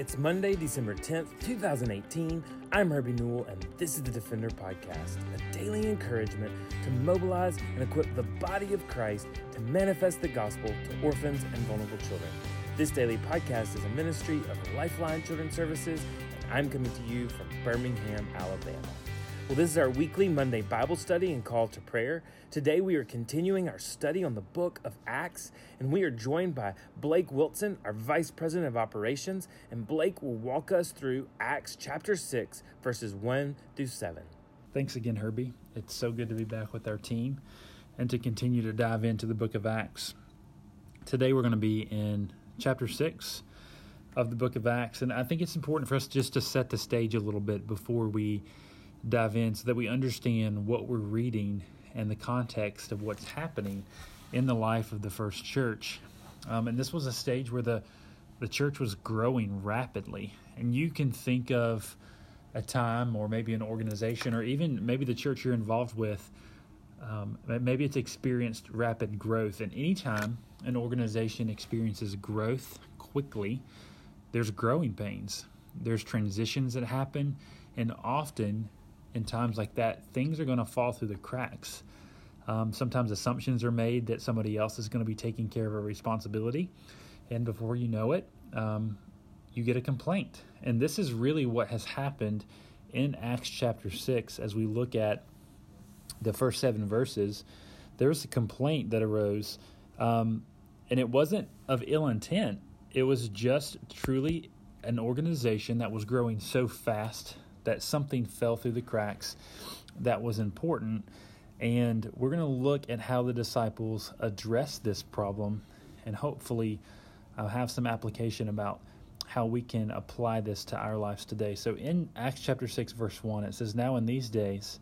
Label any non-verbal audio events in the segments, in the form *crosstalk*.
It's Monday, December 10th, 2018. I'm Herbie Newell, and this is the Defender Podcast, a daily encouragement to mobilize and equip the body of Christ to manifest the gospel to orphans and vulnerable children. This daily podcast is a ministry of Lifeline Children's Services, and I'm coming to you from Birmingham, Alabama. Well, this is our weekly Monday Bible study and call to prayer. Today we are continuing our study on the book of Acts, and we are joined by Blake Wilson, our Vice President of Operations, and Blake will walk us through Acts chapter 6, verses 1 through 7. Thanks again, Herbie. It's so good to be back with our team and to continue to dive into the book of Acts. Today we're going to be in chapter 6 of the book of Acts, and I think it's important for us just to set the stage a little bit before we dive in so that we understand what we're reading and the context of what's happening in the life of the first church. Um, and this was a stage where the the church was growing rapidly, and you can think of a time or maybe an organization or even maybe the church you're involved with. Um, maybe it's experienced rapid growth, and anytime an organization experiences growth quickly, there's growing pains. There's transitions that happen, and often in times like that, things are going to fall through the cracks. Um, sometimes assumptions are made that somebody else is going to be taking care of a responsibility, and before you know it, um, you get a complaint. And this is really what has happened in Acts chapter 6 as we look at the first seven verses. There was a complaint that arose, um, and it wasn't of ill intent, it was just truly an organization that was growing so fast that something fell through the cracks that was important. And we're going to look at how the disciples address this problem and hopefully uh, have some application about how we can apply this to our lives today. So in Acts chapter 6, verse 1, it says, Now in these days,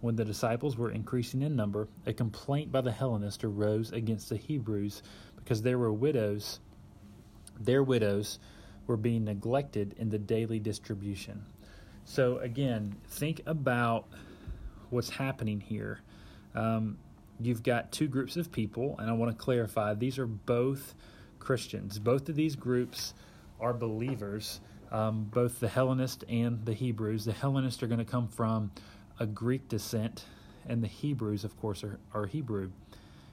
when the disciples were increasing in number, a complaint by the Hellenists arose against the Hebrews because there were widows, their widows were being neglected in the daily distribution. So, again, think about what's happening here. Um, you've got two groups of people, and I want to clarify these are both Christians. Both of these groups are believers, um, both the Hellenists and the Hebrews. The Hellenists are going to come from a Greek descent, and the Hebrews, of course, are, are Hebrew.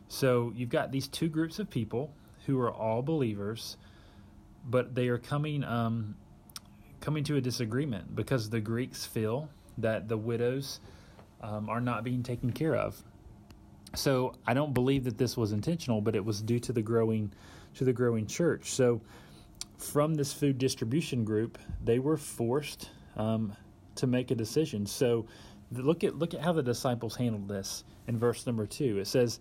So you've got these two groups of people who are all believers, but they are coming um, coming to a disagreement because the Greeks feel that the widows um, are not being taken care of. So I don't believe that this was intentional, but it was due to the growing to the growing church. So from this food distribution group, they were forced um, to make a decision. So look at look at how the disciples handled this in verse number two. It says,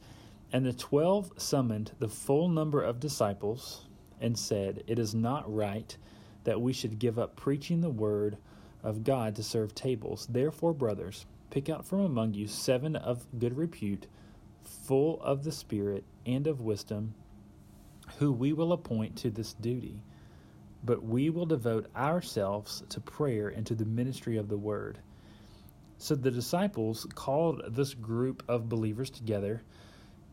"And the twelve summoned the full number of disciples and said, It is not right." That we should give up preaching the word of God to serve tables. Therefore, brothers, pick out from among you seven of good repute, full of the Spirit and of wisdom, who we will appoint to this duty. But we will devote ourselves to prayer and to the ministry of the word. So the disciples called this group of believers together.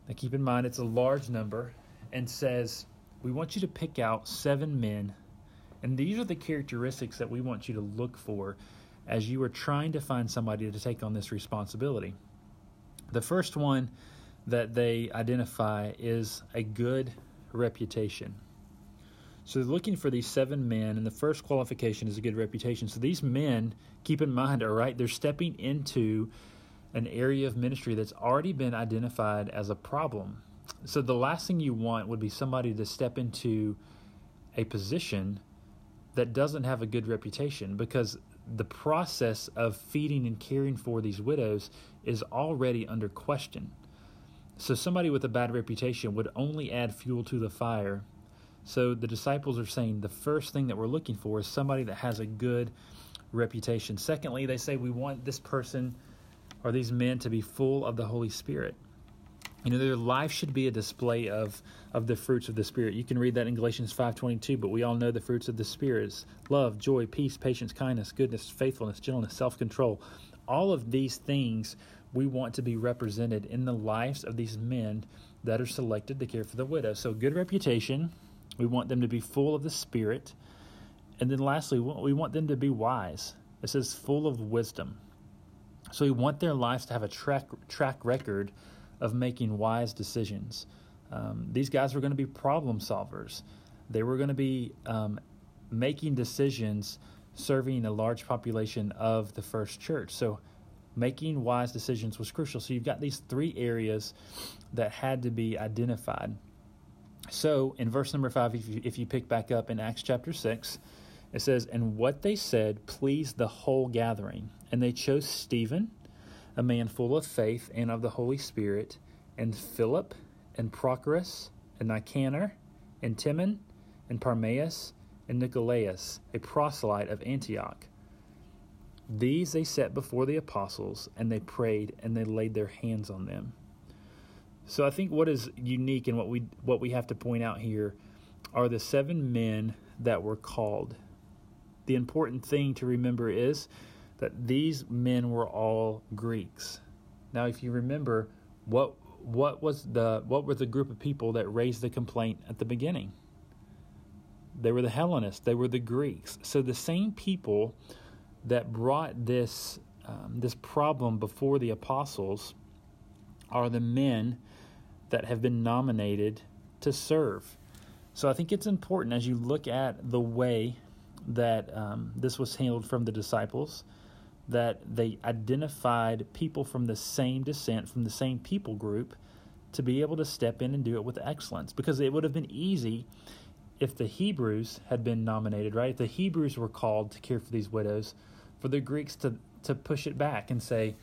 Now keep in mind it's a large number and says, We want you to pick out seven men and these are the characteristics that we want you to look for as you are trying to find somebody to take on this responsibility. The first one that they identify is a good reputation. So they're looking for these seven men, and the first qualification is a good reputation. So these men, keep in mind, all right, they're stepping into an area of ministry that's already been identified as a problem. So the last thing you want would be somebody to step into a position that doesn't have a good reputation because the process of feeding and caring for these widows is already under question. So, somebody with a bad reputation would only add fuel to the fire. So, the disciples are saying the first thing that we're looking for is somebody that has a good reputation. Secondly, they say we want this person or these men to be full of the Holy Spirit. You know, their life should be a display of of the fruits of the Spirit. You can read that in Galatians five twenty two. But we all know the fruits of the Spirit is love, joy, peace, patience, kindness, goodness, faithfulness, gentleness, self control. All of these things we want to be represented in the lives of these men that are selected to care for the widow. So good reputation. We want them to be full of the Spirit. and then lastly, we want them to be wise. It says full of wisdom. So we want their lives to have a track track record of making wise decisions. Um, these guys were going to be problem solvers. They were going to be um, making decisions serving a large population of the first church. So making wise decisions was crucial. So you've got these three areas that had to be identified. So in verse number five, if you, if you pick back up in Acts chapter 6, it says, And what they said pleased the whole gathering. And they chose Stephen, a man full of faith and of the Holy Spirit, and Philip, and Prochorus, and Nicanor, and Timon, and Parmenas, and Nicolaus, a proselyte of Antioch. These they set before the apostles, and they prayed, and they laid their hands on them. So I think what is unique and what we what we have to point out here are the seven men that were called. The important thing to remember is that these men were all Greeks. Now, if you remember, what what was the what were the group of people that raised the complaint at the beginning? They were the Hellenists. They were the Greeks. So the same people that brought this um, this problem before the apostles are the men that have been nominated to serve. So I think it's important as you look at the way that um, this was handled from the disciples that they identified people from the same descent, from the same people group, to be able to step in and do it with excellence. Because it would have been easy if the Hebrews had been nominated, right? If the Hebrews were called to care for these widows, for the Greeks to, to push it back and say,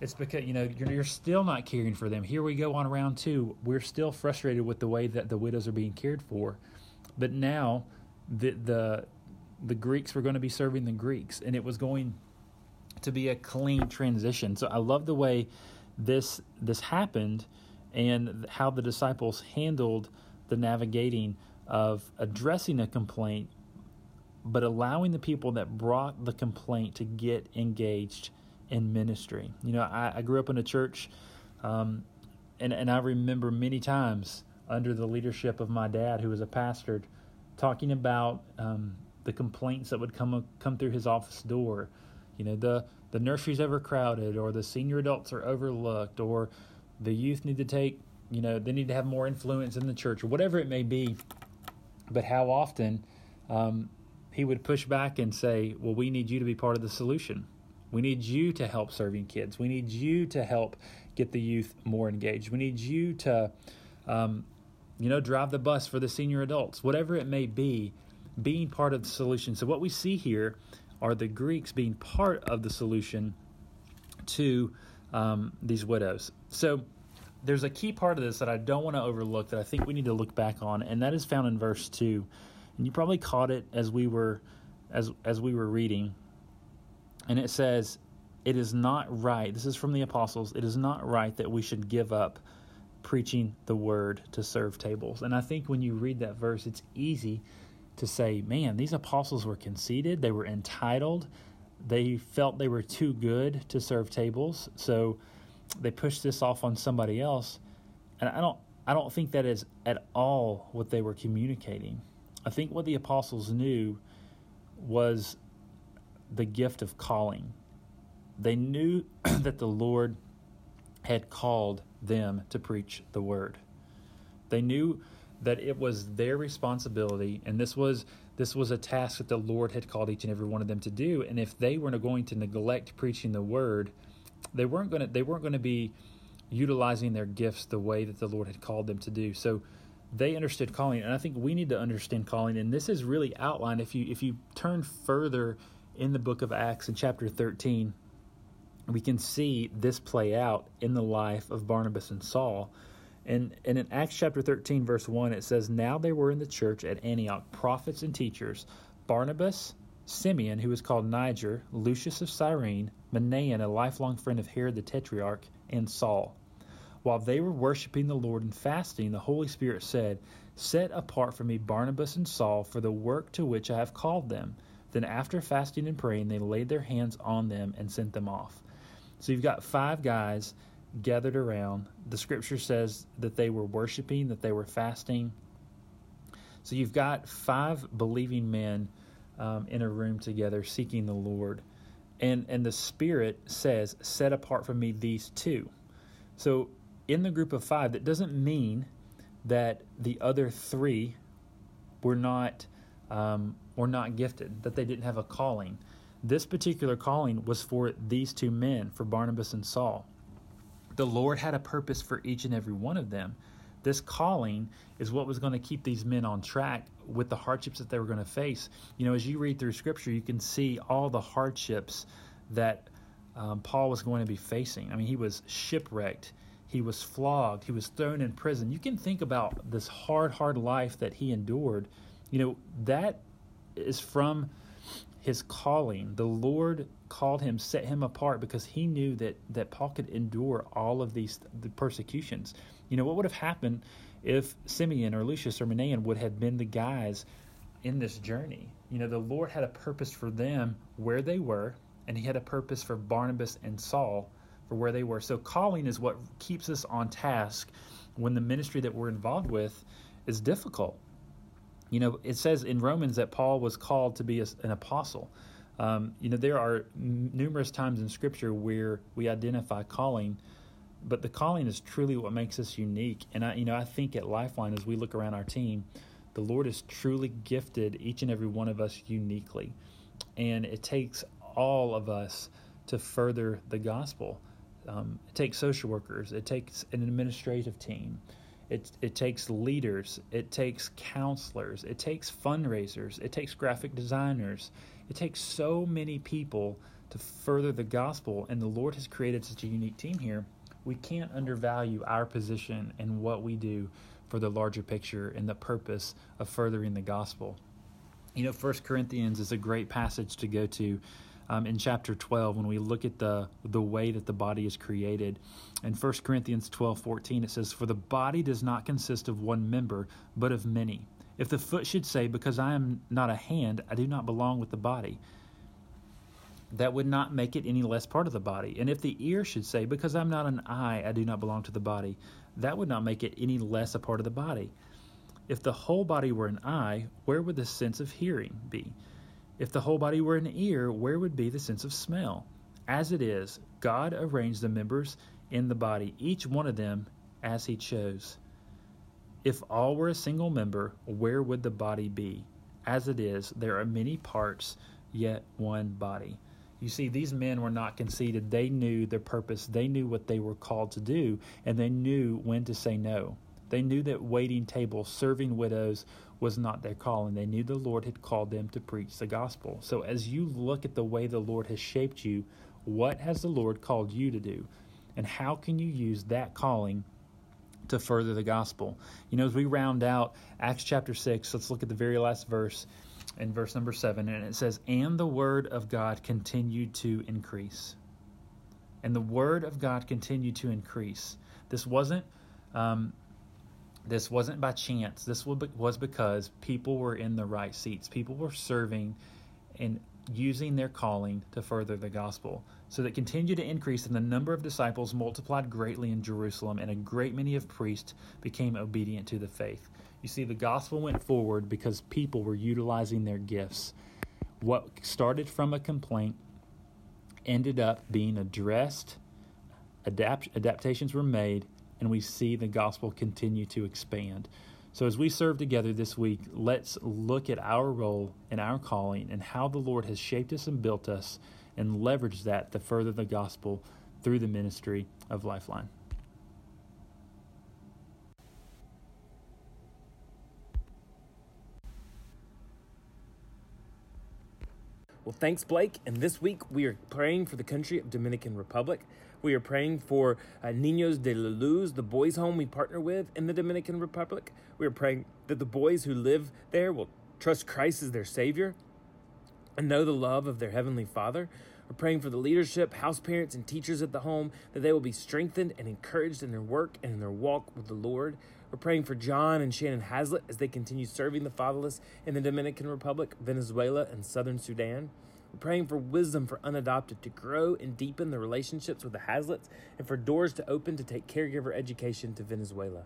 it's because, you know, you're, you're still not caring for them. Here we go on round two. We're still frustrated with the way that the widows are being cared for. But now the, the, the Greeks were going to be serving the Greeks, and it was going to be a clean transition. So I love the way this this happened and how the disciples handled the navigating of addressing a complaint but allowing the people that brought the complaint to get engaged in ministry. You know, I, I grew up in a church, um, and and I remember many times under the leadership of my dad, who was a pastor, talking about um, the complaints that would come come through his office door you know the the nursery's overcrowded or the senior adults are overlooked or the youth need to take you know they need to have more influence in the church or whatever it may be. But how often um, he would push back and say well we need you to be part of the solution. We need you to help serving kids. We need you to help get the youth more engaged. We need you to um, you know drive the bus for the senior adults. Whatever it may be being part of the solution. So what we see here are the Greeks being part of the solution to um, these widows. So there's a key part of this that I don't want to overlook that I think we need to look back on, and that is found in verse two. And you probably caught it as we were as as we were reading. And it says, It is not right, this is from the apostles, it is not right that we should give up preaching the word to serve tables. And I think when you read that verse, it's easy to say, man, these apostles were conceited, they were entitled, they felt they were too good to serve tables, so they pushed this off on somebody else. And I don't I don't think that is at all what they were communicating. I think what the apostles knew was the gift of calling. They knew *clears throat* that the Lord had called them to preach the word. They knew that it was their responsibility and this was this was a task that the Lord had called each and every one of them to do and if they were going to neglect preaching the word they weren't going to they weren't going to be utilizing their gifts the way that the Lord had called them to do. So they understood calling and I think we need to understand calling and this is really outlined. If you if you turn further in the book of Acts in chapter 13 we can see this play out in the life of Barnabas and Saul and, and in Acts chapter 13, verse 1, it says, Now there were in the church at Antioch prophets and teachers Barnabas, Simeon, who was called Niger, Lucius of Cyrene, Manaen, a lifelong friend of Herod the Tetrarch, and Saul. While they were worshiping the Lord and fasting, the Holy Spirit said, Set apart for me Barnabas and Saul for the work to which I have called them. Then, after fasting and praying, they laid their hands on them and sent them off. So you've got five guys gathered around. The scripture says that they were worshiping, that they were fasting. So you've got five believing men um, in a room together seeking the Lord. And, and the Spirit says, Set apart for me these two. So in the group of five, that doesn't mean that the other three were not um, were not gifted, that they didn't have a calling. This particular calling was for these two men, for Barnabas and Saul. The Lord had a purpose for each and every one of them. This calling is what was going to keep these men on track with the hardships that they were going to face. You know, as you read through Scripture, you can see all the hardships that um, Paul was going to be facing. I mean, he was shipwrecked, he was flogged, he was thrown in prison. You can think about this hard, hard life that he endured. You know, that is from his calling. The Lord called him, set him apart because he knew that that Paul could endure all of these the persecutions. You know what would have happened if Simeon or Lucius or Manaen would have been the guys in this journey? You know, the Lord had a purpose for them where they were, and He had a purpose for Barnabas and Saul for where they were. So calling is what keeps us on task when the ministry that we're involved with is difficult. You know, it says in Romans that Paul was called to be an apostle. Um, you know, there are numerous times in Scripture where we identify calling, but the calling is truly what makes us unique. And I, you know, I think at Lifeline, as we look around our team, the Lord has truly gifted each and every one of us uniquely, and it takes all of us to further the gospel. Um, it takes social workers. It takes an administrative team. It, it takes leaders, it takes counselors, it takes fundraisers, it takes graphic designers. It takes so many people to further the gospel, and the Lord has created such a unique team here. We can't undervalue our position and what we do for the larger picture and the purpose of furthering the gospel. You know, First Corinthians is a great passage to go to um, in chapter 12 when we look at the the way that the body is created. In 1 Corinthians 12 14, it says, For the body does not consist of one member, but of many. If the foot should say, Because I am not a hand, I do not belong with the body, that would not make it any less part of the body. And if the ear should say, Because I'm not an eye, I do not belong to the body, that would not make it any less a part of the body. If the whole body were an eye, where would the sense of hearing be? If the whole body were an ear, where would be the sense of smell? As it is, God arranged the members in the body, each one of them as He chose. If all were a single member, where would the body be? As it is, there are many parts, yet one body. You see, these men were not conceited. They knew their purpose, they knew what they were called to do, and they knew when to say no. They knew that waiting tables, serving widows, was not their calling. They knew the Lord had called them to preach the gospel. So as you look at the way the Lord has shaped you, what has the Lord called you to do? And how can you use that calling to further the gospel? You know, as we round out Acts chapter 6, let's look at the very last verse in verse number 7. And it says, And the word of God continued to increase. And the word of God continued to increase. This wasn't um, this wasn't by chance. This was because people were in the right seats. People were serving and using their calling to further the gospel. So that continued to increase, and the number of disciples multiplied greatly in Jerusalem, and a great many of priests became obedient to the faith. You see, the gospel went forward because people were utilizing their gifts. What started from a complaint ended up being addressed, adapt- adaptations were made, and we see the gospel continue to expand. So, as we serve together this week, let's look at our role and our calling and how the Lord has shaped us and built us and leverage that to further the gospel through the ministry of Lifeline. Well, thanks, Blake. And this week we are praying for the country of Dominican Republic. We are praying for uh, Niños de la Luz, the boys' home we partner with in the Dominican Republic. We are praying that the boys who live there will trust Christ as their Savior and know the love of their Heavenly Father. We're praying for the leadership, house parents, and teachers at the home that they will be strengthened and encouraged in their work and in their walk with the Lord. We're praying for John and Shannon Hazlitt as they continue serving the fatherless in the Dominican Republic, Venezuela, and Southern Sudan. We're praying for wisdom for unadopted to grow and deepen the relationships with the Haslets and for doors to open to take caregiver education to Venezuela.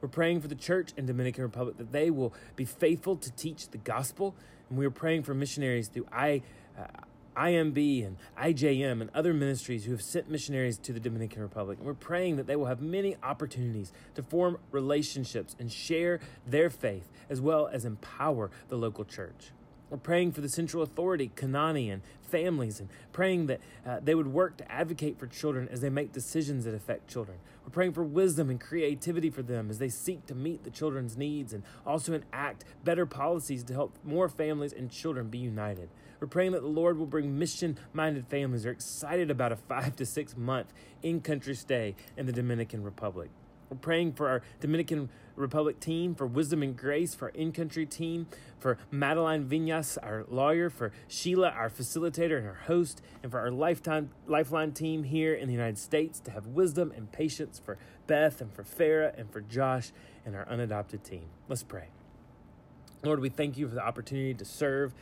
We're praying for the church in Dominican Republic that they will be faithful to teach the gospel. And we are praying for missionaries through I. Uh, IMB and IJM and other ministries who have sent missionaries to the Dominican Republic. And we're praying that they will have many opportunities to form relationships and share their faith as well as empower the local church. We're praying for the central authority, CONANI, and families, and praying that uh, they would work to advocate for children as they make decisions that affect children. We're praying for wisdom and creativity for them as they seek to meet the children's needs and also enact better policies to help more families and children be united. We're praying that the Lord will bring mission minded families who are excited about a five to six month in country stay in the Dominican Republic. We're praying for our Dominican Republic team, for wisdom and grace, for our in country team, for Madeline Vinas, our lawyer, for Sheila, our facilitator and our host, and for our lifetime Lifeline team here in the United States to have wisdom and patience for Beth and for Farah and for Josh and our unadopted team. Let's pray. Lord, we thank you for the opportunity to serve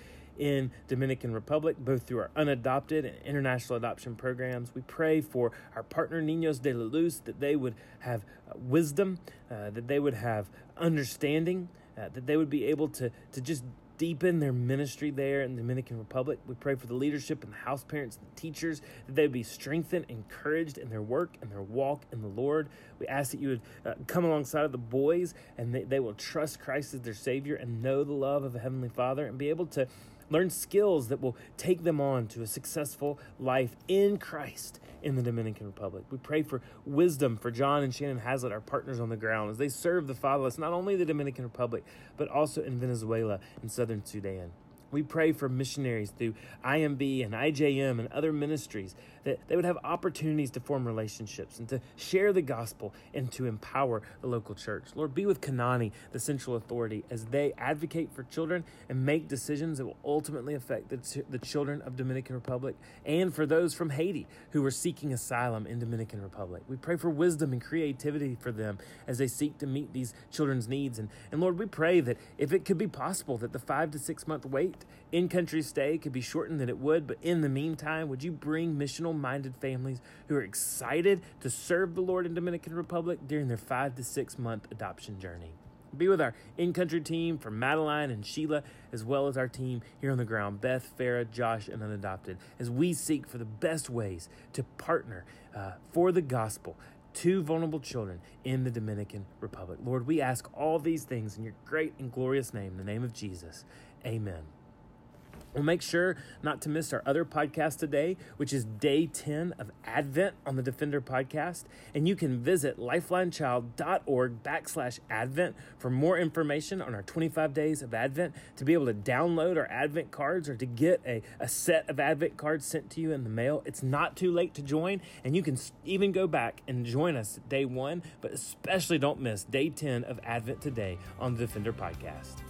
in Dominican Republic, both through our unadopted and international adoption programs. We pray for our partner Niños de la Luz that they would have uh, wisdom, uh, that they would have understanding, uh, that they would be able to to just deepen their ministry there in the Dominican Republic. We pray for the leadership and the house parents and the teachers that they be strengthened, encouraged in their work and their walk in the Lord. We ask that you would uh, come alongside of the boys and they, they will trust Christ as their Savior and know the love of a Heavenly Father and be able to learn skills that will take them on to a successful life in Christ in the Dominican Republic. We pray for wisdom for John and Shannon Hazlitt, our partners on the ground, as they serve the fatherless, not only the Dominican Republic, but also in Venezuela and southern Sudan. We pray for missionaries through IMB and IJM and other ministries that they would have opportunities to form relationships and to share the gospel and to empower the local church. Lord, be with CONANI, the central authority, as they advocate for children and make decisions that will ultimately affect the, the children of Dominican Republic and for those from Haiti who are seeking asylum in Dominican Republic. We pray for wisdom and creativity for them as they seek to meet these children's needs. And, and Lord, we pray that if it could be possible that the five to six month wait in country stay could be shortened that it would, but in the meantime, would you bring missional minded families who are excited to serve the Lord in Dominican Republic during their five to six month adoption journey? Be with our in country team from Madeline and Sheila, as well as our team here on the ground Beth, Farah, Josh, and Unadopted, as we seek for the best ways to partner uh, for the gospel to vulnerable children in the Dominican Republic. Lord, we ask all these things in your great and glorious name, the name of Jesus. Amen. Well, make sure not to miss our other podcast today, which is day 10 of Advent on the Defender podcast. And you can visit lifelinechild.org backslash Advent for more information on our 25 days of Advent, to be able to download our Advent cards or to get a, a set of Advent cards sent to you in the mail. It's not too late to join, and you can even go back and join us day one, but especially don't miss day 10 of Advent today on the Defender podcast.